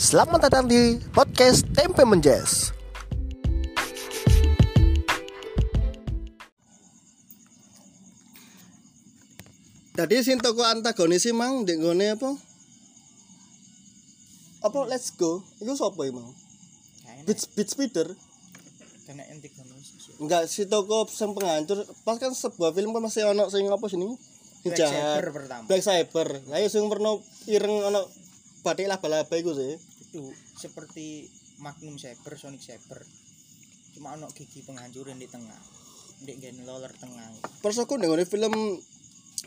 Selamat datang di podcast Tempe Menjes. Tadi sing toko antagonis sih mang ndek nggone apa? Apa let's go? Iku sapa iki mang? Beat Beat Speeder. kena entik susu Enggak si toko sing penghancur. Pas kan sebuah film kan masih ono sing apa sini? Black. Saber pertama Black Cyber. Lah ya sing warna ireng ono batik laba-laba iku sih. Itu seperti Magnum Saber Sonic Saber cuma ono gigi penghancuran di tengah di gen loler tengah Terus aku nengone film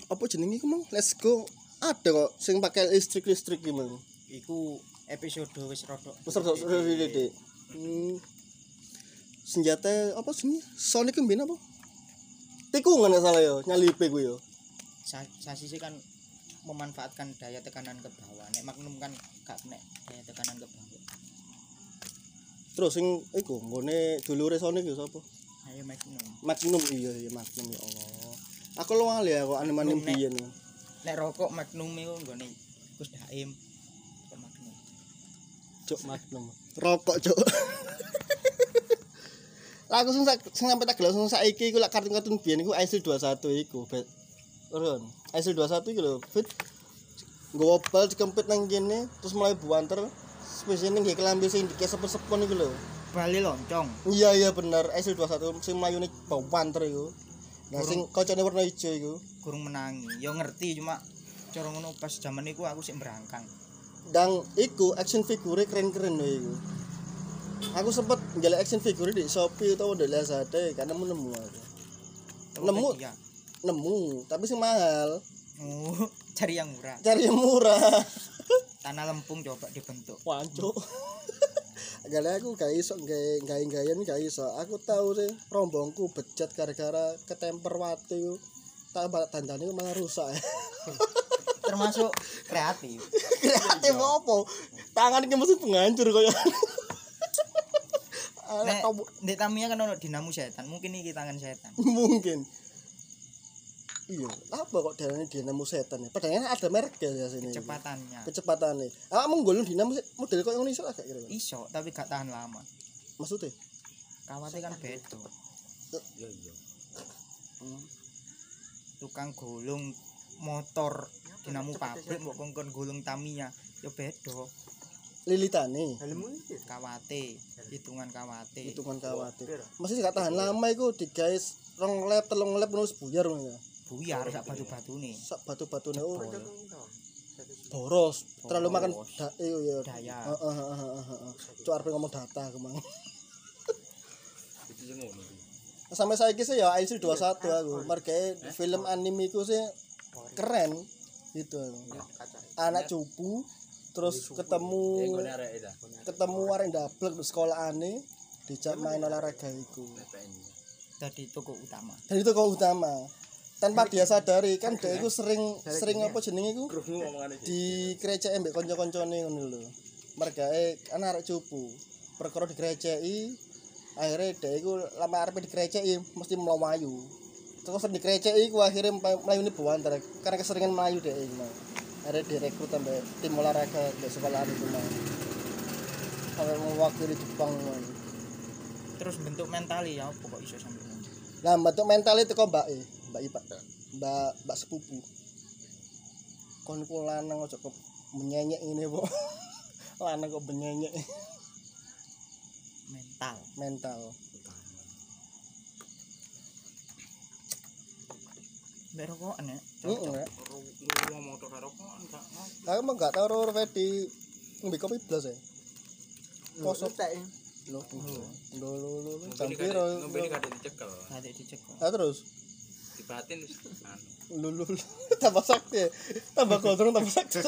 apa jenenge iku mang? Let's go. Ada kok sing pakai listrik-listrik iki mang. iku episode wis rodok Besar besar Dik. Hmm. Senjata apa sih? Sonic kembin apa? Tikungan salah yo, nyalipe gue yo. Sa- sasisi kan memanfaatkan daya tekanan ke bawah nek Magnum kan gak kena daya tekanan ke bawah Terus sing iku nggone dulure Sonic yo sapa? ayo Magnum Magnum iya iya Magnum ya Allah. Aku lu ngali ya kok anime-anime Nek- biyen yo. nek rokok Magnum iku nggone Gus Daim Magnum Cuk Magnum. Rokok, Cuk. Aku sing sing sampe tak gelem sing saiki iku lak kartun-kartun biyen iku ISIL 21 iku, Bet. Urun. ISIL 21 iku lho, Bet. Nggowo bal dikempit nang kene terus mulai buanter spesies ning kelambi sing dikesep-sepon iku lho. Bali loncong Iya iya bener, ISIL 21 sing mlayune buanter iku. Nah sing kocone warna ijo iku. kurang menangi yo ngerti cuma cara ngono pas zaman iku aku sih berangkang Dan iku action figure keren-keren lho iku. Aku sempet njaluk action figure di Shopee utawa di Lazada karena mau nemu aku. Nemu ya nemu, tapi sing mahal. oh cari yang murah Cari yang murah. tanah lempung coba dibentuk Wancu. Gale aku gak iso gawe gawe-gawean gak iso. Aku tahu sih rombongku bejat gara-gara ketemper watu. Tak balik dandane iku malah rusak. termasuk kreatif Kreatif apa? Tangan iki mesti penghancur koyo. nek di Tamiya kan ono dinamo setan mungkin iki tangan setan mungkin iya apa kok dalane dinamo setan ya? Padahal ada merek ya sini. Kecepatannya. Kecepatannya ah menggolong dinamo model kok ngono iso agak kira iso tapi gak tahan lama. Maksudnya? Kawate kan beda. Iya iya. Tukang gulung motor dinamo pabrik mbok kongkon gulung Tamiya. Yo beda. Lilitane? Kawate hitungan kawate hitungan kawate masih gak tahan lama iku digawe rong lap telung lap terus buyar ngono ya buyar sak batu-batune. Sak batu-batune. Oh boros. terlalu makan Boros. da iya iya. Daya. Heeh heeh heeh heeh cuk arep ngomong data kemang sampai saya sih ya IC 21 aku. Margae film anime iku sih keren. Gitu. Anak cupu terus ketemu ketemu arek ndablek di sekolah aneh dijak main olahraga iku. Tadi toko utama. Dan itu kok utama tanpa dia sadari kan dia itu sering sering apa jenenge iku? di krecek mbek kanca-kancane ngono lho. Margae kan arek cupu. Perkara dikreceki akhirnya dia itu lama arep dikreceki mesti melayu terus sering dikreceki ku akhirnya melayu ini buantar karena keseringan melayu dia itu akhirnya direkrut sampai tim olahraga di sekolah itu mah sampai mewakili Jepang mah. terus bentuk mental ya apa kok iso sampai? Nah, bentuk mental itu kok Mbak E, Mbak Ipa, Mbak Mbak sepupu. Kon ku lanang kok menyenyek ini, Bu. lanang kok menyenyek mental mental. mbek rokokan ya Heeh. ya. Lu motor rokokan gak Aku mah gak tau ora Fedi ngombe kopi blas ya. Kosok tak ya lho. Lho lho lho. Jam piro? Ngombe kadek dicekel. gak dicekel Ah terus Dibatin lho. Tambah sakti ya. Tambah gondrong tambah sakti.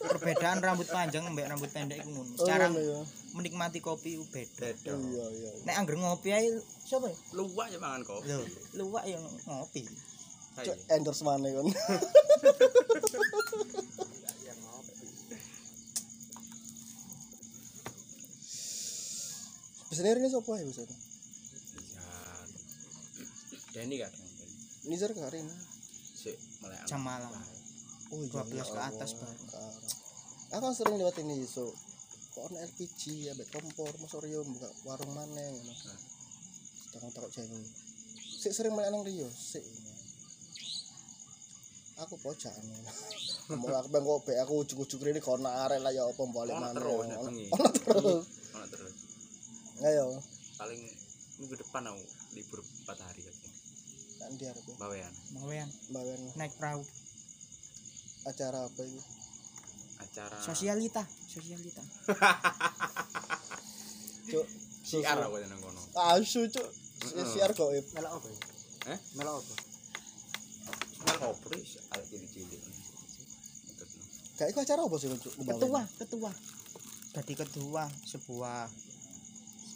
perbedaan rambut panjang mbek rambut pendek iku ngono Oh, cara ngono ya. menikmati kopi beda Beda. Iya iya. nek angger ngopi ae sapa ya Luwak ya mangan kopi. luwak ya ngopi. Cuk, endorse mana kon? Biasanya ini siapa ya biasanya? Ya. Denny kan. Nizar ke hari ini. Jam malam. Oh 12 ke atas baru. Aku kan sering lewat ini iso. kok ana LPG ya mbek kompor Rio buka warung maneh ngono. Nah. takon takok jeneng sik sering main nang Rio sik. Aku pojakan Ngomong aku pengen kok bek aku ujug-ujug rene kono arek lah ya apa balik maneh terus ono terus. Ono terus. ayo. Paling minggu depan aku libur 4 hari kan. nang ndi arep Bawean. Mawean bawen naik perahu. Acara apa itu Acara sosialita. Sosialita. Cuk siar aku nang kono. asu cuk. Heeh. siar kok melok apa ya Eh? melok apa? Semar kopris ada no. kayak iku acara apa sih cuk? Di ketua ketua. Jadi ketua sebuah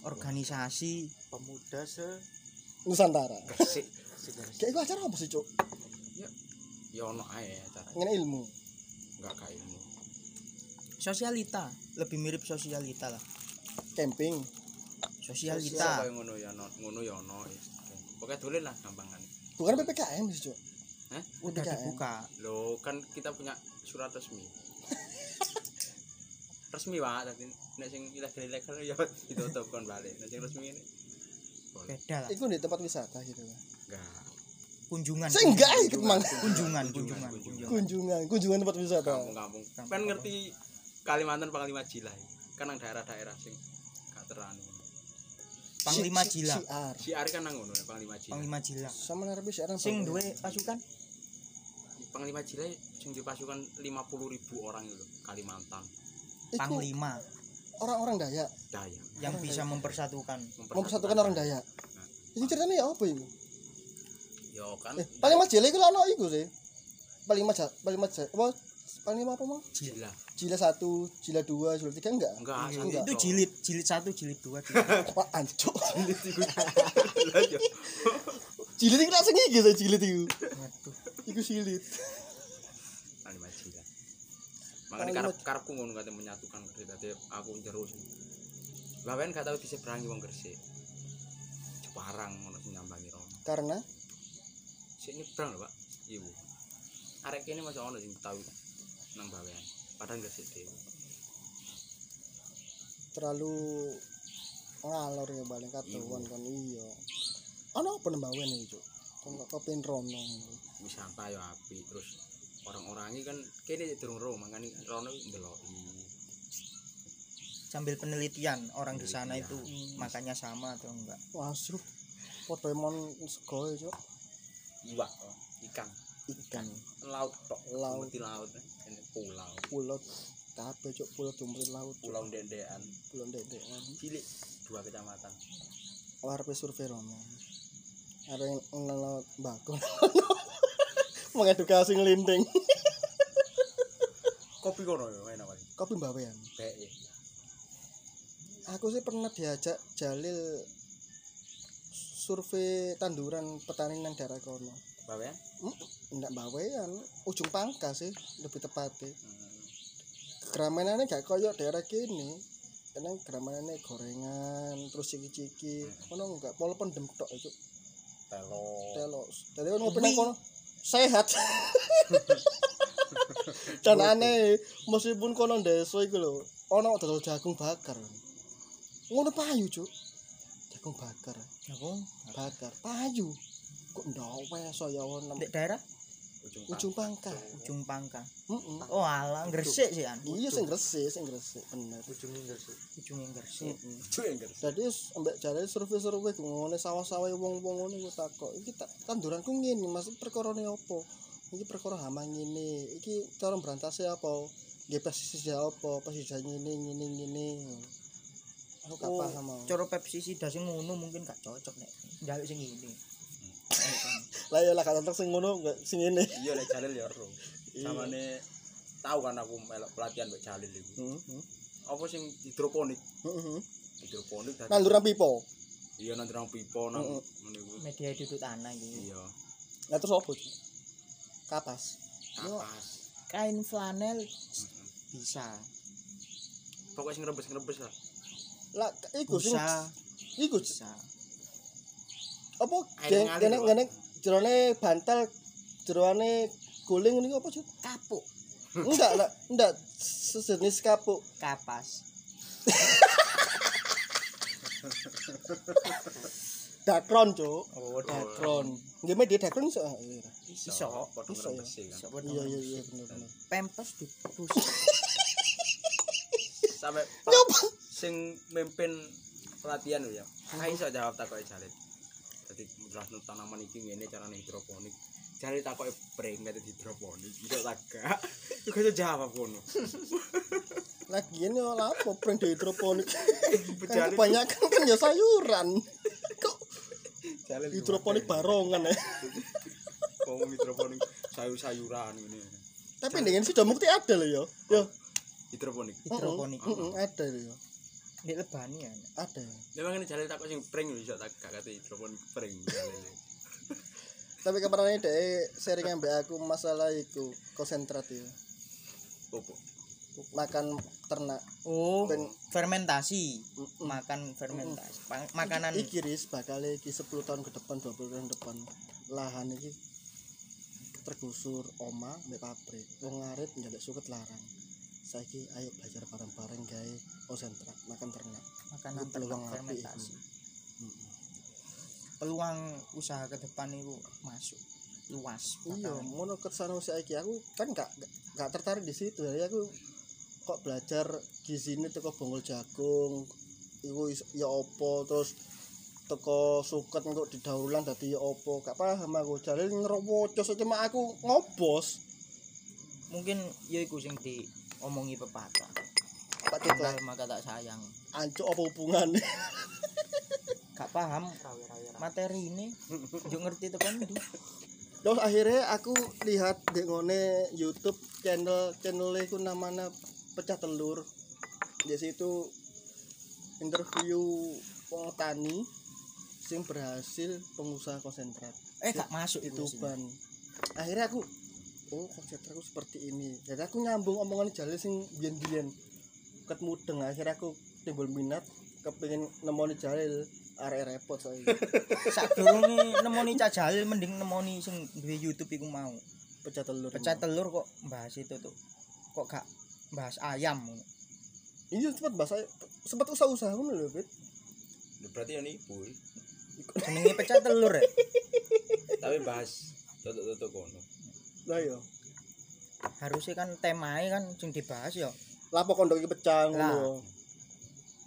organisasi pemuda se Nusantara. Gresik. Segala kayak iku acara apa sih cuk Ya ono ae acara. ngene ilmu Enggak kayak ilmu. sosialita lebih mirip sosialita lah camping sosialita yang ngono ya ono, ngono ya ono. Pokoknya dolen lah gampangan. bukan PPKM sih cuk Hah? udah PPKM. dibuka Lo kan kita punya surat resmi. resmi wae dadi nek sing ilegal ilegal ya ditutup kon balik. Nek sing resmi ini boleh. beda lah itu di tempat wisata gitu Enggak. kunjungan saya enggak ikut mang kunjungan Kunjungan, kunjungan kunjungan. kunjungan kunjungan kunjungan tempat wisata Kampung-kampung. Kan ngerti Kalimantan Panglima Jilai. Kan nang daerah-daerah sing gak terani. panglima jila siar Siar kan nang ngono nek Panglima Jilai. panglima jila sama narepe siar nang sing duwe pasukan Panglima Jilai sing di pasukan 50.000 orang itu Kalimantan. Iku panglima orang-orang Dayak Daya. yang bisa mempersatukan mempersatukan orang Dayak ini ceritanya ya apa itu Yo kan eh paling majele iku lho iku sih paling maja paling maja apa paling apa mau Jila. jila satu jila dua jila tiga enggak Enggak, Iya, enggak. itu jilid jilid satu jilid dua jilid apaan cuk Jilid iku. Lah yo. jilid itu langsung iki sih jilid itu Waduh. iku silit Panglima Jilai. Makanya karep karepku ngono kate menyatukan Gresik dadi aku jero sing. Bawen gak tau diseberangi wong Gresik. Jeparang ngono sing nyambangi rono. karena Sik nyebrang lho, Pak. Ibu. Arek kene masih ono sing tau nang Bawen. Padahal Gresik dhewe. terlalu ngalor ya balik katuan kan iya ana apa nembawen iki cuk kan kok kepen rono wisata ya api terus orang-orangnya kan kene durung ro makane rono ndeloki sambil penelitian orang di sana itu Penelitian. makannya sama atau enggak wasruh Pokemon sego ya, cuk iwak oh, ikan. Ikan. Laut tok Laut. Mesti laut eh. Pulau. Pulau. Kabeh cuk pulau dumri laut pulau dendean pulau dedekan cilik dua kecamatan. Arepe survei rono. Arep ngelot bakul mengedukasi ngelinting kopi kono ya enak kali kopi mbawean. Baik ya aku sih pernah diajak Jalil survei tanduran petani nang daerah kono. Bawean? Ndak bawean ujung pangkas sih lebih tepatnya. Hmm. keramenannya gak koyo daerah kini. Karena keramenannya gorengan terus ciki-ciki. Kono enggak walaupun dem tok itu telo kan ngopi nang kono. Sehat. Dan aneh meskipun kono desa iku lho ono dodol jagung bakar. Ngono payu cuk jagung bakar. Aku? Bakar. Payu kok ndak weso ya ono? Di daerah? Ujung ujung pangkal ujung pangka heeh oh alah gresik sih an. Iya sing gresik sing gresik bener. Ujungnya enggak sih ujungnya gresik. Ujung yang gersik Jadi ambek jare survei-survei ngene sawah-sawah wong-wong ngono iku takok. Iki tak tanduranku ngene, maksud perkarane apa? Iki perkara hama ngene. Iki cara berantase apa? Nggih pestisida apa? Pestisida ngene ngene ngene. Aku gak Oh, paham. mau. cara pestisida sing ngono mungkin gak cocok nek njaluk sing ini Lah ya lah cocok sing ngono gak sing ngene. iya lek jalil ya ro Iya. samane tahu kan aku melok pelatihan mbek jalil iku Heeh. apa sing hidroponik Heeh. hidroponik tadi Nanduran pipo. iya nang pipo nang Heeh. ngene iku media duduk tanah gitu iya Lah terus apa? Cuk? Kapas. kapas kain flanel bisa pokoknya sing rebes-rebes lah Lah iku sing iku bisa apa geng Pak. gene jerone bantal jerone guling niku apa sih? kapuk Enggak, enggak, enggak sejenis kapuk. kapas Dakron, Cuk. Oh, Dakron. Nggih media Dakron iso. ah. Iso. Iso Iya iya iya bener bener. Pempes dibus. Sampai Nyoba. Sing mimpin pelatihan lho ya. Ka iso jawab takoke Jalil. Dadi jelasno tanaman iki ngene carane hidroponik. Jalil takoke pring dadi hidroponik. Iso tak. Iku iso jawab ngono. Lagian yo lapo prank di hidroponik. kan kebanyakan kan ya sayuran. Kok Jalil hidroponik barongan ya. Ngomong hidroponik sayur-sayuran ini. Tapi dengan sudah bukti ada loh yo. Yo. Hidroponik. Hidroponik. Heeh, ada loh yo. Nek lebani ya. Ada. Memang ini Jalil takok sing pring lho iso tak gak kate hidroponik pring. Tapi kemarin ini deh sharing ambek aku masalah itu konsentrat ya. Opo? Makan ternak. Oh, Ben- fermentasi. Mm-mm. Makan fermentasi. Pa- Makanan Iki ris bakal iki 10 tahun ke depan 20 tahun ke depan lahan iki tergusur oma mbek pabrik. Wong ngarit njaluk suket larang. Saiki ayo belajar bareng-bareng gawe konsentrat makan ternak. makanan ternak peluang fermentasi. Heeh. Peluang usaha ke depan itu masuk luas. Iya, ngono kesana saiki aku kan gak gak- tertarik di situ. Jadi aku kok belajar gizine teko bonggol jagung. Iku ya opo terus teko suket untuk didaulan dadi ya opo. Gak paham aku. Jare ngerowocos cuma aku ngobos. Mungkin ya iku sing diomongi pepatah. Tito, Kenal maka tak sayang. ancuk apa hubungannya? Gak paham materi ini. Yo ngerti tekan ndi. Terus akhirnya aku lihat di ngone YouTube channel channelnya itu namanya pecah telur. Di situ interview wong tani sing berhasil pengusaha konsentrat Eh gak masuk itu itu ban. Akhirnya aku oh konsentrat aku seperti ini. Jadi aku nyambung omongan jalur sing biyen-biyen ket mudeng akhirnya aku timbul minat kepengin nemoni jalil arek repot saya. Sadurunge nemoni Cak Jalil mending nemoni sing duwe YouTube iku mau. pecah telur. Pecah telur kok bahas itu tuh. Kok gak bahas ayam ngono. Iya sempat bahasa sempat usaha-usaha ngono lho, Bet. Ya, Berarti ini ibu. Jenenge pecah telur ya. Tapi bahas tutuk-tutuk kono. Lah iya. Harusnya kan temanya kan sing dibahas ya. Lapo kondok iki pecah Lah, ngono.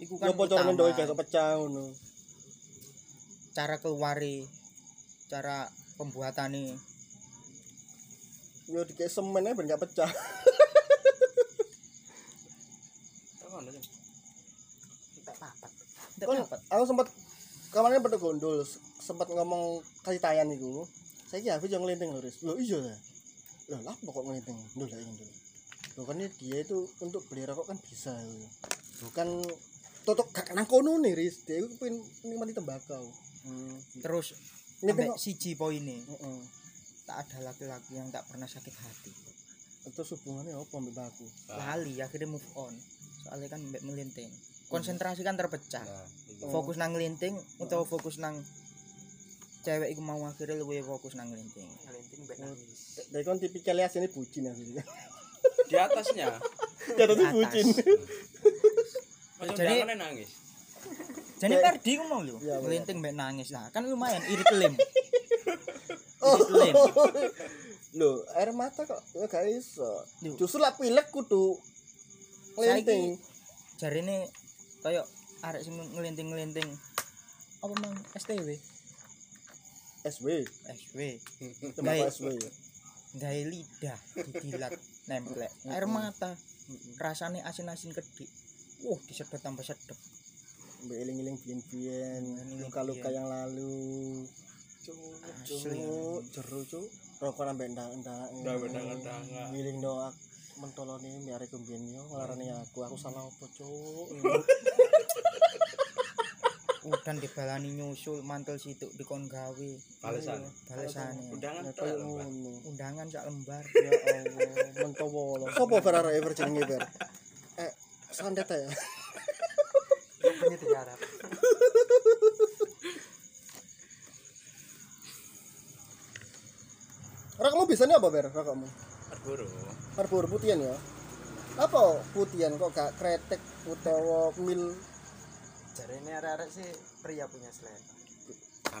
Iku Ya kan apa carane ndok iki utama. gak pecah ngono. cara keluari cara pembuatannya Yo dikek semen ae ben gak pecah. Dapat aku sempat kemarin pada gondol sempat ngomong kasih tayan iku. Saiki aku yang ngelinting lho, Riz. Lho iya ya. Lah lah kok ngelinting? Ndol lah ndol. Lho kan ini dia itu untuk beli rokok kan bisa. lho. Bukan totok gak nang kono nih, Riz. Dia itu pengen nikmati tembakau. Hmm. terus Ngelinting sampai siji poin ini Heeh. tak ada laki-laki yang tak pernah sakit hati Terus hubungannya apa mbak aku? lali akhirnya move on soalnya kan mbak melinting konsentrasi kan terpecah Nah. Oh. fokus nang ngelinting atau fokus nang cewek iku mau akhirnya lebih fokus nang ngelinting. Ngelinting ben. Dek kon tipikal ya sini bucin asli. Di atasnya. Di atasnya atas. bucin. Jadi nangis. Jadi Ferdi ku mau lho. Ya, ngelinting ben nangis lah. Kan lumayan irit lem. irit lem. lho, air mata kok gak iso. Justru lak pilek kudu ngelinting. Jarine kaya arek sing ngelinting-ngelinting. Apa mang STW? SW, SW tembakau SW. gawe lidah didilat nemplek air mata rasanya asin-asin kedik wah disedot tambah sedep Mbak iling-iling Iling-iling luka-luka biyen. yang lalu. Cuk, Asli. cuk, jeru cuk. Rokok nambah ndak-ndak. Nambah ndak-ndak. Ngiling doa mentoloni miare kumbien yo ngelarani aku aku salah apa cuk udan dibalani nyusul mantel situk dikon gawe. Balesan. balesane. Undangan Ya, tok. kayak Mbak. ngono. Undangan sak lembar. Ya Allah mentowolo sapa bar arek ber jenenge ber eh sandet ya ini digarap Rokokmu biasanya apa ber rokokmu Arboro. Marlboro putihan ya? Apa putihan kok gak kretek utawa mil jarene arek-arek sih pria punya selera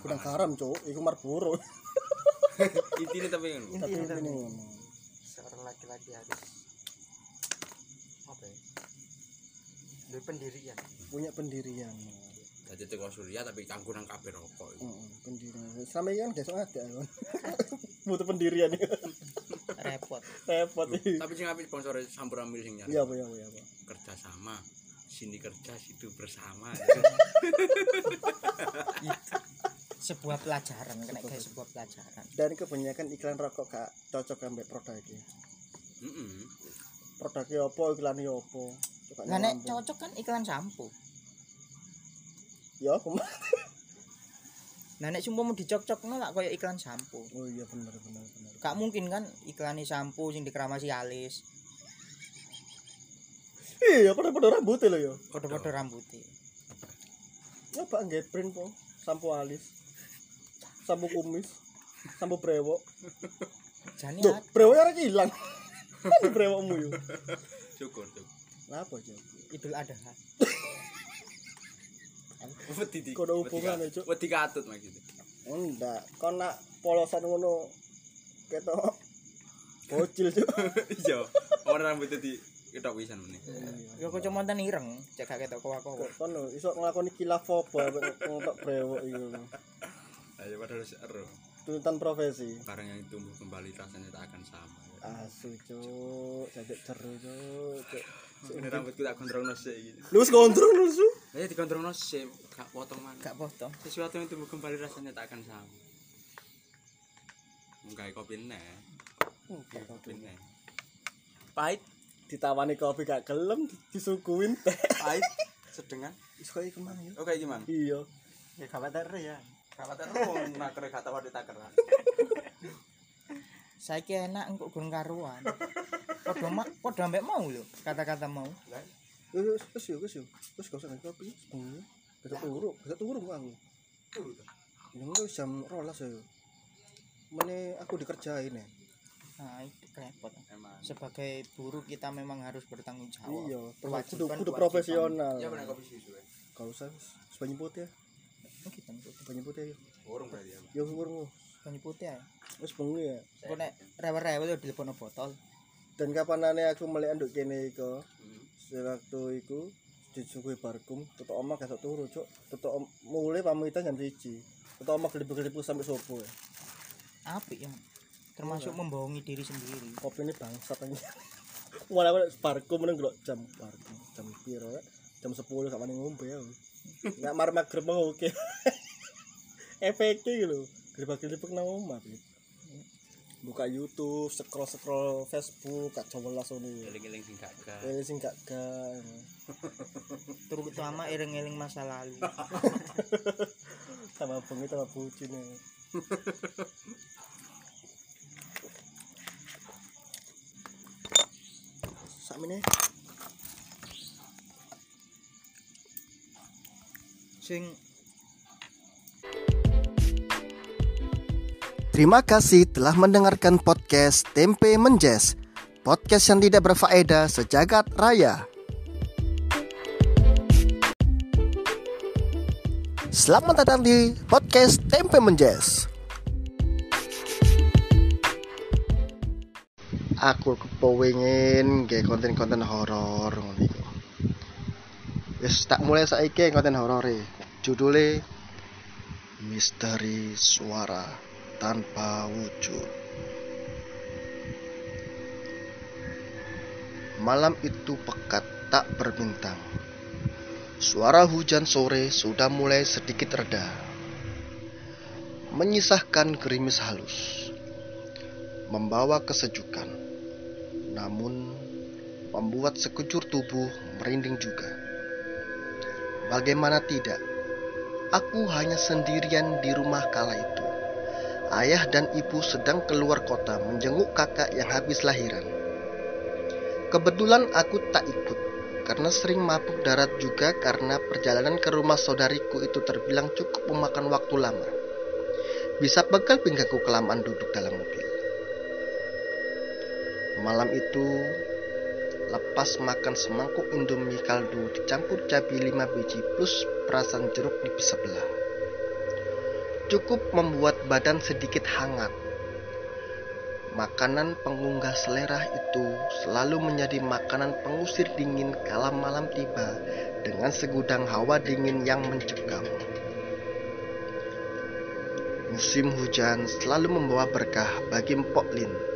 Gudang garam, Cuk. Iku Marlboro. Intine tapi ngono. Tapi intinya ini tapi ngono. seorang laki-laki harus apa ya Duwe pendirian Punya pendirian. Dadi teko Surya tapi kanggo nang kabeh rokok. Heeh, pendirian. Ini kan besok ada kan. Butuh pendirian ya. repot Repot. Tapi sing apik sponsor sampur ambil sing nyari. Iya, ya, apa ya, apa. Kerja sama. Sini kerja situ bersama. sebuah pelajaran kena kayak sebuah pelajaran Dan kebanyakan iklan rokok gak cocok ambek produk iki. Heeh. Produknya apa, iklannya apa. Coba nah nek cocok kan iklan sampo Ya, apa? nah nek sumpah mau dicocok no lah kayak iklan sampo Oh iya bener bener bener. gak mungkin kan iklan sampo sing dikeramasi alis Iya, pada-pada rambutnya lo ya. podo-podo rambutnya Nyoba nggak print po, sampo alis, sampo kumis, sampo brewok. jani Tuh, brewoknya orang hilang. Kan brewokmu yo. Syukur, syukur. Kenapa aja? idul adha Wedi di. Kok ada hubungannya, Cuk? Wedi katut maksudnya. Enggak, kau nak polosan ngono ketok bocil cuk. Iya. Ora rambutnya di ketok wisan meneh. kok cuma monten ireng cek gak ketok kowe kowe Kok kono iso nglakoni kilaf apa brewok iku. Ayo padahal seru. Tuntutan profesi. Barang yang tumbuh kembali rasanya tak akan sama. Asu cuk, jajak ceru cuk. Cuk. Ini rambutku tak gondrongno sik iki. Lu wis kontrol lu su. Ayo digondrongno sik, gak potong mana. gak potong Sesuatu yang tumbuh kembali rasanya tak akan sama. Enggak kopi neh. Kopi neh. Pahit ditawani kopi gak gelem disuguhin teh. Pahit sedengan. Wis koyo ke mana ya? Oke gimana? Iya. ya khawatir ya Kapan terus nak kere kata wadah tak keran. saiki enak engko gun karuan podo mak podo ambek mau lho kata-kata mau Wis wis yo wis yo. Wis gak usah kopi. Besok turu, besok turu kok aku. Yang itu jam rolas ya. Mene aku dikerjain ya. Nah itu repot Emang. sebagai buruh kita memang harus bertanggung jawab Iya, kudu Kewajiban- kudu profesional. Ya benar kopi susu. Gak usah wis. Wis banyu putih ya. gitu gitu. Banyu putih ya. Urung berarti ya. Yo urung. banyu putih ya Wis bengi ya. kok nek rewel-rewel yo dilepono botol Dan kapanane aku melek anduk kene iku. Sewaktu iku disuguhi barkum, tutuk omah gak turu, Cuk. Tutuk om- mulai pamitan jam 1. Tutuk omah gelip-gelip sampai subuh ya. apik ya termasuk membohongi diri sendiri. Kopi ini bangsat mulai mulai barku meneng gelok jam barku jam piro ya? Jam sepuluh gak mani ngombe ya nggak mar magrib mau oke. Efeknya gitu gelip nang omah buka YouTube scroll scroll Facebook gak coba langsung nih Eling-eling sing gak gak gak terutama eling-eling masa lalu. Sama bengi sama bucin ya Sing Terima kasih telah mendengarkan podcast Tempe Menjes, podcast yang tidak berfaedah sejagat raya. Selamat datang di podcast Tempe Menjes. Aku kepengin nggih konten-konten horor ngono iku. Wis tak mulai saiki konten horore. Judule Misteri Suara tanpa wujud. Malam itu pekat tak berbintang. Suara hujan sore sudah mulai sedikit reda. Menyisahkan gerimis halus. Membawa kesejukan. Namun membuat sekujur tubuh merinding juga. Bagaimana tidak? Aku hanya sendirian di rumah kala itu. Ayah dan ibu sedang keluar kota menjenguk kakak yang habis lahiran. Kebetulan aku tak ikut karena sering mabuk darat juga karena perjalanan ke rumah saudariku itu terbilang cukup memakan waktu lama. Bisa pegal pinggangku kelamaan duduk dalam mobil. Malam itu lepas makan semangkuk indomie kaldu dicampur cabai 5 biji plus perasan jeruk di sebelah. Cukup membuat badan sedikit hangat. Makanan pengunggah selera itu selalu menjadi makanan pengusir dingin kala malam tiba dengan segudang hawa dingin yang mencekam. Musim hujan selalu membawa berkah bagi Mpok Lin,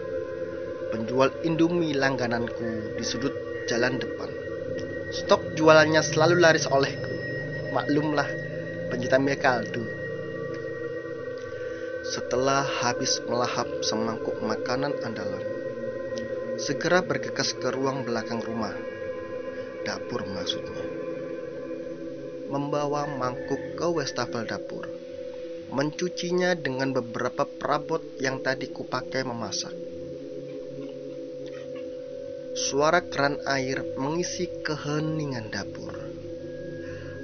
penjual Indomie langgananku di sudut jalan depan. Stok jualannya selalu laris olehku. Maklumlah, pencinta mie kaldu. Setelah habis melahap semangkuk makanan andalan, segera bergegas ke ruang belakang rumah. Dapur maksudnya. Membawa mangkuk ke wastafel dapur. Mencucinya dengan beberapa perabot yang tadi kupakai memasak. Suara keran air mengisi keheningan dapur.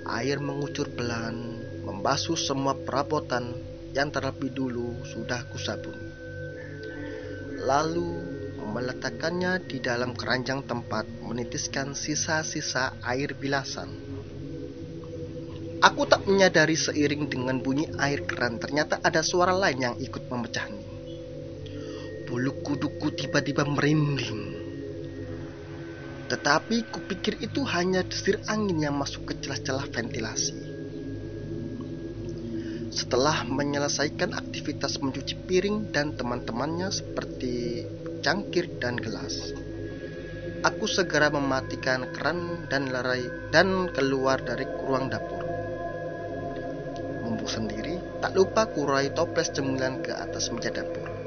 Air mengucur pelan, membasuh semua perabotan yang terlebih dulu sudah kusabuni. Lalu meletakkannya di dalam keranjang tempat menitiskan sisa-sisa air bilasan. Aku tak menyadari seiring dengan bunyi air keran ternyata ada suara lain yang ikut memecahnya. Bulu kuduku tiba-tiba merinding. Tetapi kupikir itu hanya desir angin yang masuk ke celah-celah ventilasi. Setelah menyelesaikan aktivitas mencuci piring dan teman-temannya seperti cangkir dan gelas, aku segera mematikan keran dan lerai dan keluar dari ruang dapur. Mumpung sendiri, tak lupa kurai toples cemilan ke atas meja dapur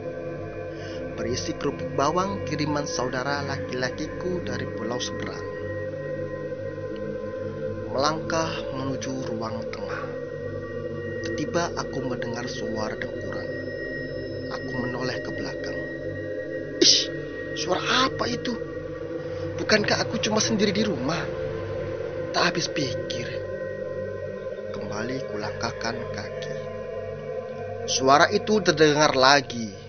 berisi kerupuk bawang kiriman saudara laki-lakiku dari pulau seberang. Melangkah menuju ruang tengah. Tiba aku mendengar suara dengkuran. Aku menoleh ke belakang. Ish, suara apa itu? Bukankah aku cuma sendiri di rumah? Tak habis pikir. Kembali kulangkahkan kaki. Suara itu terdengar lagi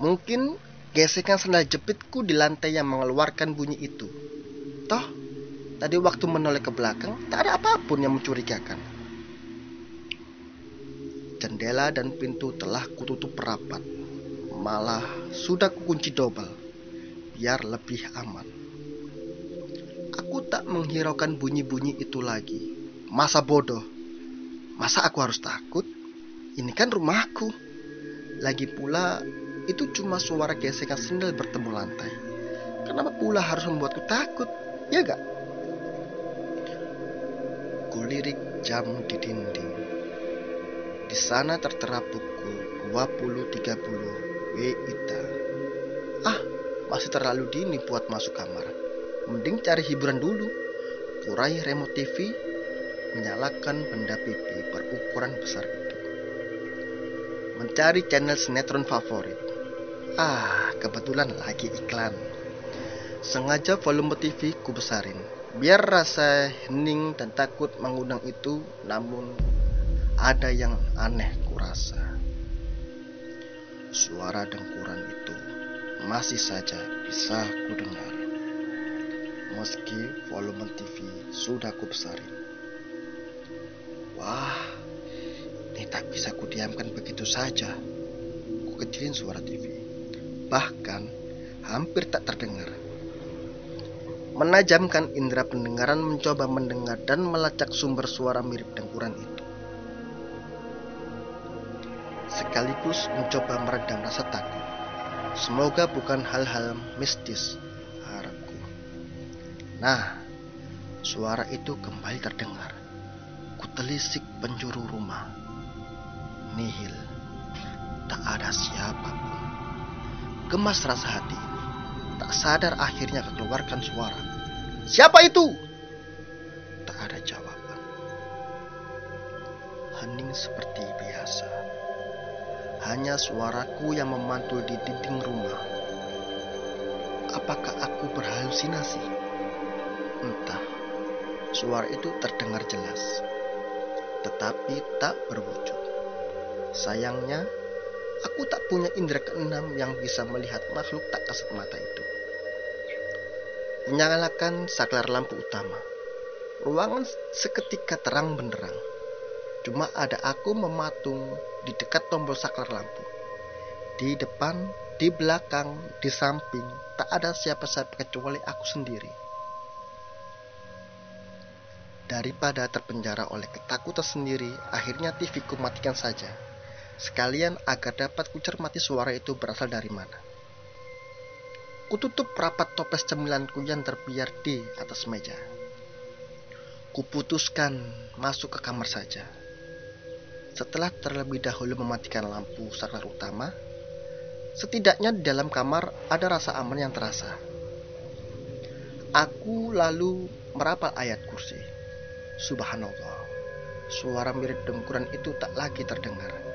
Mungkin gesekan sandal jepitku di lantai yang mengeluarkan bunyi itu. Toh, tadi waktu menoleh ke belakang, tak ada apa pun yang mencurigakan. Jendela dan pintu telah kututup rapat. Malah sudah kukunci double, biar lebih aman. Aku tak menghiraukan bunyi-bunyi itu lagi. Masa bodoh? Masa aku harus takut? Ini kan rumahku. Lagi pula itu cuma suara gesekan sendal bertemu lantai. Kenapa pula harus membuatku takut? Ya gak? Kulirik jam di dinding. Di sana tertera pukul 20.30 WITA. Ah, masih terlalu dini buat masuk kamar. Mending cari hiburan dulu. Kurai remote TV, menyalakan benda pipi berukuran besar itu. Mencari channel sinetron favorit Ah, kebetulan lagi iklan. Sengaja volume TV ku besarin. Biar rasa hening dan takut mengundang itu, namun ada yang aneh kurasa. Suara dengkuran itu masih saja bisa ku dengar. Meski volume TV sudah ku besarin. Wah, ini tak bisa ku diamkan begitu saja. Ku kecilin suara TV bahkan hampir tak terdengar. Menajamkan indera pendengaran mencoba mendengar dan melacak sumber suara mirip dengkuran itu. Sekaligus mencoba meredam rasa takut. Semoga bukan hal-hal mistis, harapku. Nah, suara itu kembali terdengar. Kutelisik penjuru rumah. Nihil. Tak ada siapa pun. Gemas rasa hati. Tak sadar akhirnya keluarkan suara. Siapa itu? Tak ada jawaban. Hening seperti biasa. Hanya suaraku yang memantul di dinding rumah. Apakah aku berhalusinasi? Entah. Suara itu terdengar jelas. Tetapi tak berwujud. Sayangnya, Aku tak punya indera keenam yang bisa melihat makhluk tak kasat mata itu. menyalakan saklar lampu utama. Ruangan seketika terang benderang. Cuma ada aku mematung di dekat tombol saklar lampu. Di depan, di belakang, di samping, tak ada siapa-siapa kecuali aku sendiri. Daripada terpenjara oleh ketakutan sendiri, akhirnya TV ku matikan saja. Sekalian agar dapat kucermati suara itu berasal dari mana. Kututup rapat toples cemilanku yang terbiar di atas meja. Kuputuskan masuk ke kamar saja. Setelah terlebih dahulu mematikan lampu saklar utama, setidaknya di dalam kamar ada rasa aman yang terasa. Aku lalu merapal ayat kursi. Subhanallah, suara mirip dengkuran itu tak lagi terdengar.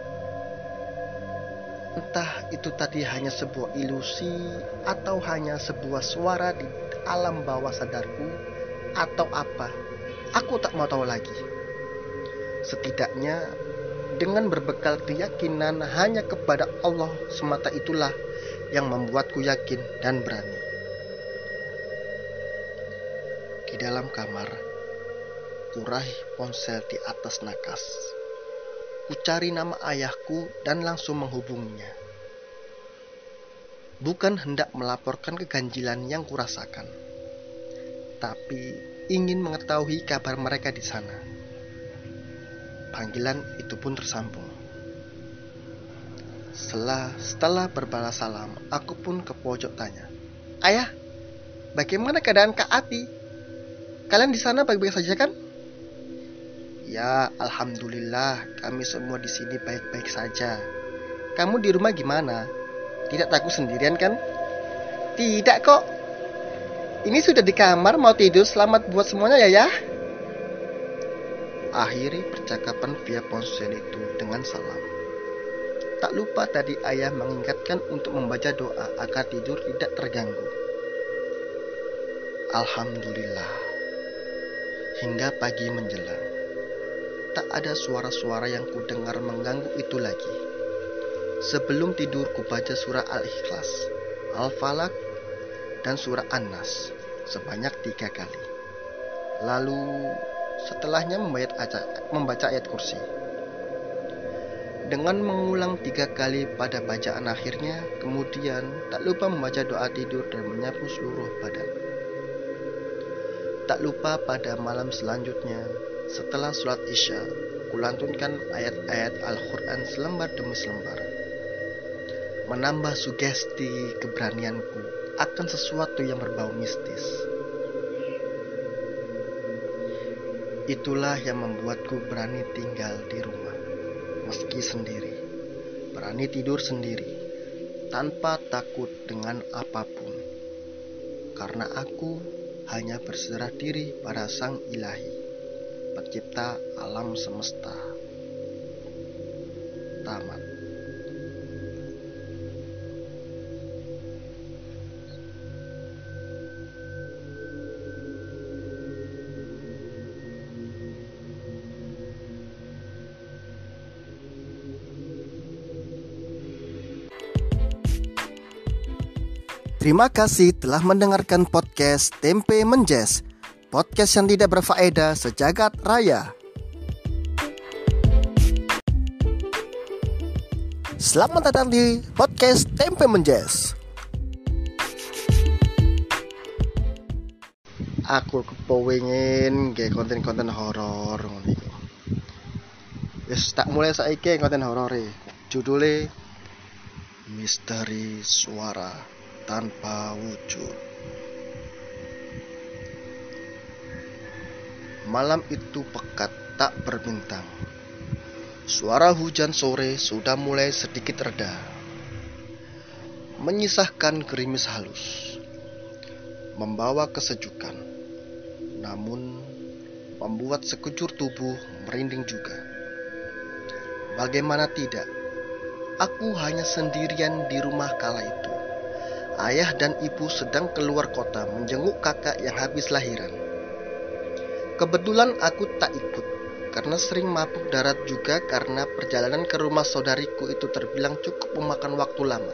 Entah itu tadi hanya sebuah ilusi atau hanya sebuah suara di alam bawah sadarku atau apa. Aku tak mau tahu lagi. Setidaknya dengan berbekal keyakinan hanya kepada Allah semata itulah yang membuatku yakin dan berani. Di dalam kamar, kuraih ponsel di atas nakas. Kucari nama ayahku dan langsung menghubunginya. Bukan hendak melaporkan keganjilan yang kurasakan, tapi ingin mengetahui kabar mereka di sana. Panggilan itu pun tersambung. Setelah, setelah berbalas salam, aku pun ke pojok tanya. Ayah, bagaimana keadaan Kak Ati? Kalian di sana baik-baik saja kan? Ya, alhamdulillah kami semua di sini baik-baik saja. Kamu di rumah gimana? Tidak takut sendirian kan? Tidak kok. Ini sudah di kamar mau tidur. Selamat buat semuanya ya ya. Akhiri percakapan via ponsel itu dengan salam. Tak lupa tadi ayah mengingatkan untuk membaca doa agar tidur tidak terganggu. Alhamdulillah. Hingga pagi menjelang tak ada suara-suara yang kudengar mengganggu itu lagi. Sebelum tidur kubaca surah Al-Ikhlas, Al-Falak, dan surah An-Nas sebanyak tiga kali. Lalu setelahnya membaca ayat kursi. Dengan mengulang tiga kali pada bacaan akhirnya, kemudian tak lupa membaca doa tidur dan menyapu seluruh badan. Tak lupa pada malam selanjutnya, setelah sholat isya, kulantunkan ayat-ayat Al-Quran selembar demi selembar. Menambah sugesti keberanianku akan sesuatu yang berbau mistis. Itulah yang membuatku berani tinggal di rumah, meski sendiri. Berani tidur sendiri, tanpa takut dengan apa pun. Karena aku hanya berserah diri pada Sang Ilahi pencipta alam semesta. Tamat. Terima kasih telah mendengarkan podcast Tempe Menjes podcast yang tidak berfaedah sejagat raya. Selamat datang di podcast Tempe Menjes. Aku kepengin nggih konten-konten horor ngono iku. Wis tak mulai saiki konten horor e. Judule Misteri Suara Tanpa Wujud. Malam itu pekat tak berbintang. Suara hujan sore sudah mulai sedikit reda. Menyisahkan gerimis halus. Membawa kesejukan. Namun membuat sekujur tubuh merinding juga. Bagaimana tidak? Aku hanya sendirian di rumah kala itu. Ayah dan ibu sedang keluar kota menjenguk kakak yang habis lahiran. Kebetulan aku tak ikut karena sering mabuk darat juga karena perjalanan ke rumah saudariku itu terbilang cukup memakan waktu lama.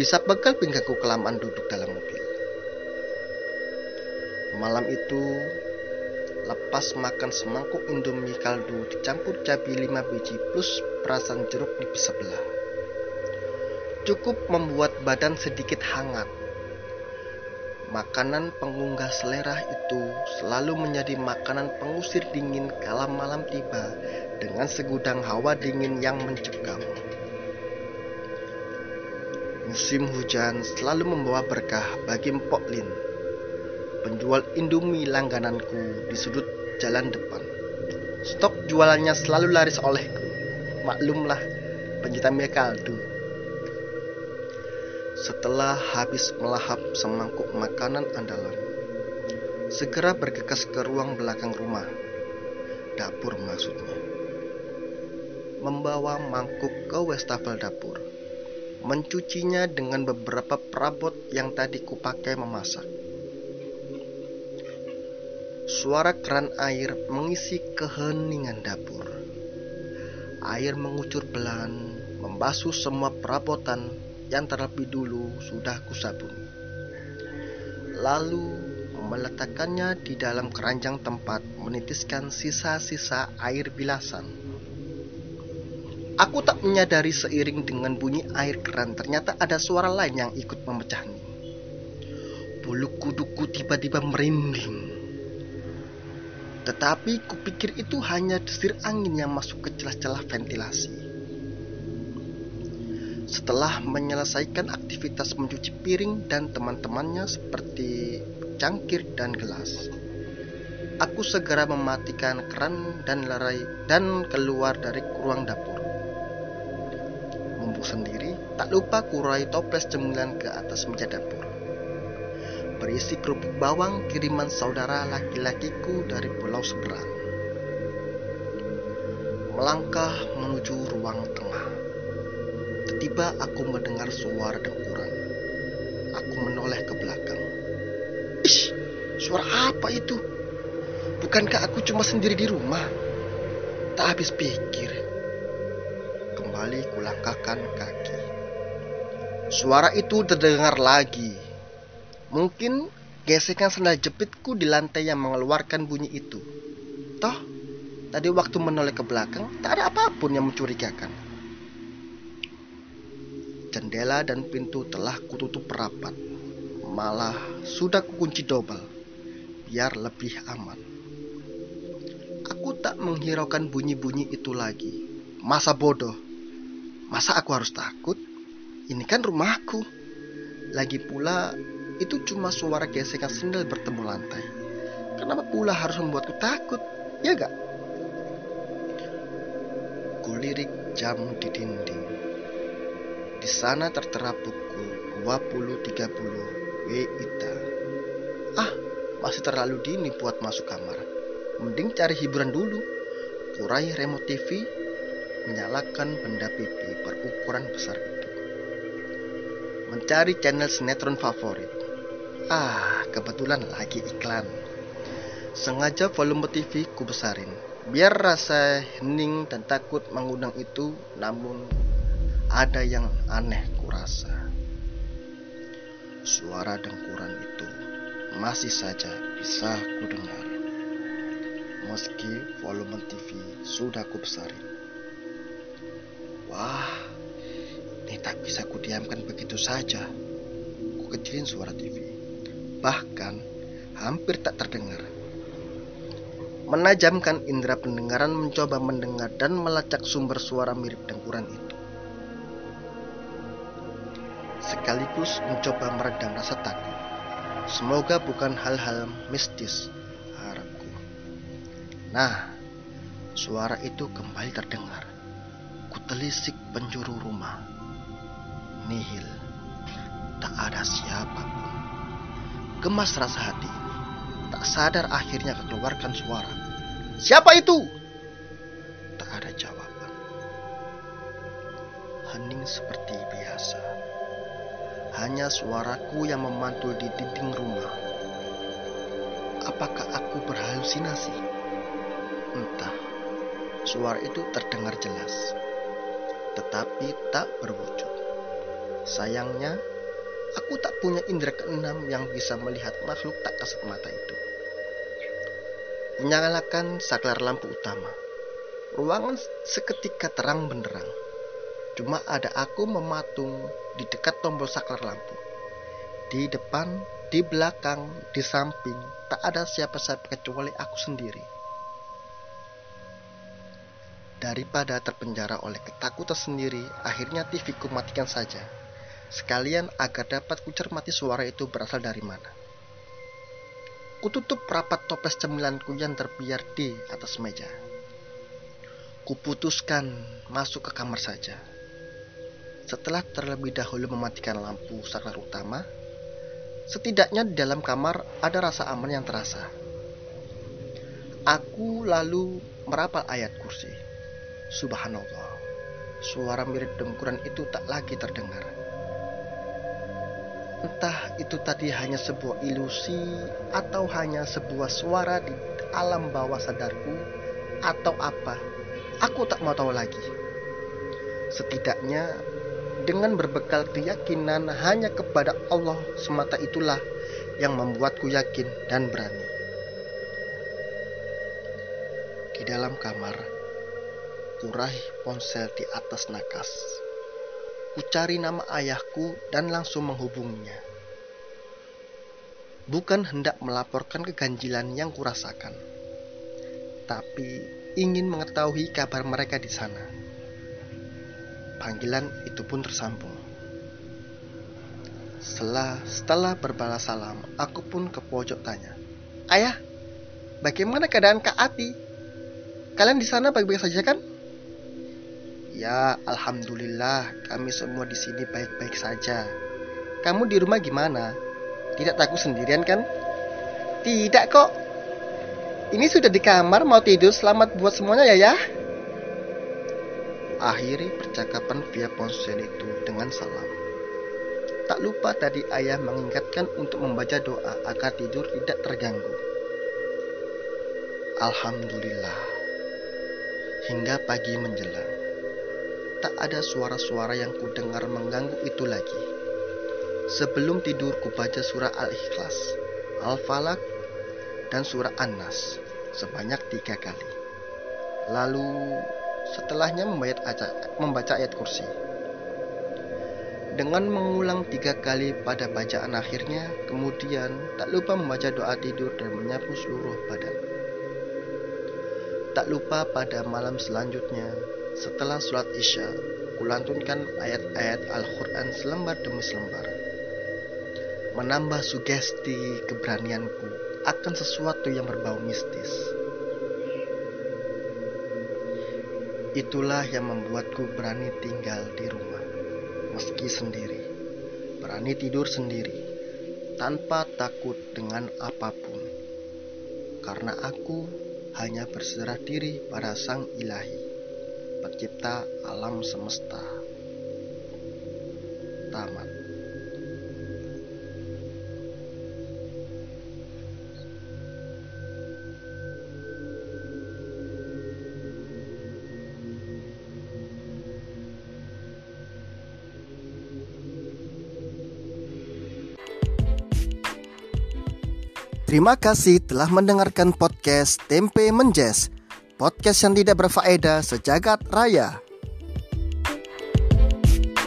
Bisa pegal pinggangku kelamaan duduk dalam mobil. Malam itu, lepas makan semangkuk indomie kaldu dicampur cabai 5 biji plus perasan jeruk nipis sebelah. Cukup membuat badan sedikit hangat. Makanan pengunggah selera itu selalu menjadi makanan pengusir dingin kala malam tiba dengan segudang hawa dingin yang mencekam. Musim hujan selalu membawa berkah bagi Mpok Lin, penjual Indomie langgananku di sudut jalan depan. Stok jualannya selalu laris olehku. Maklumlah, pencinta mie kaldu. Setelah habis melahap semangkuk makanan andalan, segera bergegas ke ruang belakang rumah. Dapur maksudnya. Membawa mangkuk ke wastafel dapur. Mencucinya dengan beberapa perabot yang tadi kupakai memasak. Suara keran air mengisi keheningan dapur. Air mengucur pelan, membasuh semua perabotan yang terlebih dulu sudah kusabuni. Lalu meletakkannya di dalam keranjang tempat menitiskan sisa-sisa air bilasan. Aku tak menyadari seiring dengan bunyi air keran ternyata ada suara lain yang ikut memecahnya. Bulu kuduku tiba-tiba merinding. Tetapi kupikir itu hanya desir angin yang masuk ke celah-celah ventilasi. Setelah menyelesaikan aktivitas mencuci piring dan teman-temannya seperti cangkir dan gelas, aku segera mematikan keran dan lerai dan keluar dari ruang dapur. Mumpung sendiri, tak lupa kurai toples cemilan ke atas meja dapur. Berisi kerupuk bawang kiriman saudara laki-lakiku dari pulau seberang. Melangkah menuju ruang tengah. Tiba aku mendengar suara dengkuran. Aku menoleh ke belakang. Ish, suara apa itu? Bukankah aku cuma sendiri di rumah? Tak habis pikir. Kembali kulangkahkan kaki. Suara itu terdengar lagi. Mungkin gesekan sendal jepitku di lantai yang mengeluarkan bunyi itu. Toh, tadi waktu menoleh ke belakang, tak ada apa pun yang mencurigakan. Jendela dan pintu telah kututup rapat. Malah sudah kukunci double, biar lebih aman. Aku tak menghiraukan bunyi-bunyi itu lagi. Masa bodoh? Masa aku harus takut? Ini kan rumahku. Lagi pula, itu cuma suara gesekan sendal bertemu lantai. Kenapa pula harus membuatku takut? Ya gak? Kulirik jam di dinding. Di sana tertera pukul 20.30 WITA. Ah, masih terlalu dini buat masuk kamar. Mending cari hiburan dulu. Kurai remote TV, menyalakan benda pipi berukuran besar itu. Mencari channel sinetron favorit. Ah, kebetulan lagi iklan. Sengaja volume TV ku besarin, biar rasa hening dan takut mengundang itu, namun ada yang aneh kurasa. Suara dengkuran itu masih saja bisa kudengar. Meski volume TV sudah kubesarin. Wah, ini tak bisa kudiamkan begitu saja. Ku kecilin suara TV. Bahkan hampir tak terdengar. Menajamkan indera pendengaran mencoba mendengar dan melacak sumber suara mirip dengkuran itu. Sekaligus mencoba meredam rasa takut. Semoga bukan hal-hal mistis, harapku. Nah, suara itu kembali terdengar. Kutelisik penjuru rumah. Nihil. Tak ada siapa pun. Gemas rasa hati. Tak sadar akhirnya keluarkan suara. Siapa itu? Tak ada jawaban. Hening seperti biasa. Hanya suaraku yang memantul di dinding rumah. Apakah aku berhalusinasi? Entah. Suara itu terdengar jelas, tetapi tak berwujud. Sayangnya, aku tak punya indera keenam yang bisa melihat makhluk tak kasat mata itu. Menyalakan saklar lampu utama. Ruangan seketika terang benderang. Cuma ada aku mematung di dekat tombol saklar lampu. Di depan, di belakang, di samping, tak ada siapa-siapa kecuali aku sendiri. Daripada terpenjara oleh ketakutan sendiri, akhirnya TV ku matikan saja. Sekalian agar dapat kucermati suara itu berasal dari mana. Kututup rapat toples cemilanku yang terbiar di atas meja. Kuputuskan masuk ke kamar saja. Setelah terlebih dahulu mematikan lampu saklar utama, setidaknya di dalam kamar ada rasa aman yang terasa. Aku lalu merapal ayat kursi. Subhanallah, suara mirip dengkuran itu tak lagi terdengar. Entah itu tadi hanya sebuah ilusi atau hanya sebuah suara di alam bawah sadarku atau apa. Aku tak mau tahu lagi. Setidaknya dengan berbekal keyakinan hanya kepada Allah semata itulah yang membuatku yakin dan berani. Di dalam kamar, kuraih ponsel di atas nakas. Kucari nama ayahku dan langsung menghubunginya. Bukan hendak melaporkan keganjilan yang kurasakan, tapi ingin mengetahui kabar mereka di sana. Panggilan itu pun tersambung. Setelah, setelah berbalas salam, aku pun ke pojok tanya. Ayah, bagaimana keadaan Kak Ati? Kalian di sana baik-baik saja kan? Ya, alhamdulillah kami semua di sini baik-baik saja. Kamu di rumah gimana? Tidak takut sendirian kan? Tidak kok. Ini sudah di kamar mau tidur. Selamat buat semuanya ya ya. Akhiri percakapan via ponsel itu dengan salam. Tak lupa tadi ayah mengingatkan untuk membaca doa agar tidur tidak terganggu. Alhamdulillah. Hingga pagi menjelang tak ada suara-suara yang kudengar mengganggu itu lagi. Sebelum tidur kubaca surah Al-Ikhlas, Al-Falak, dan surah An-Nas sebanyak tiga kali. Lalu setelahnya membaca ayat kursi. Dengan mengulang tiga kali pada bacaan akhirnya, kemudian tak lupa membaca doa tidur dan menyapu seluruh badan. Tak lupa pada malam selanjutnya, setelah sholat isya, kulantunkan ayat-ayat Al-Quran selembar demi selembar. Menambah sugesti keberanianku akan sesuatu yang berbau mistis. Itulah yang membuatku berani tinggal di rumah, meski sendiri. Berani tidur sendiri, tanpa takut dengan apa pun. Karena aku hanya berserah diri pada Sang Ilahi pencipta alam semesta. Tamat. Terima kasih telah mendengarkan podcast Tempe Menjes podcast yang tidak berfaedah sejagat raya.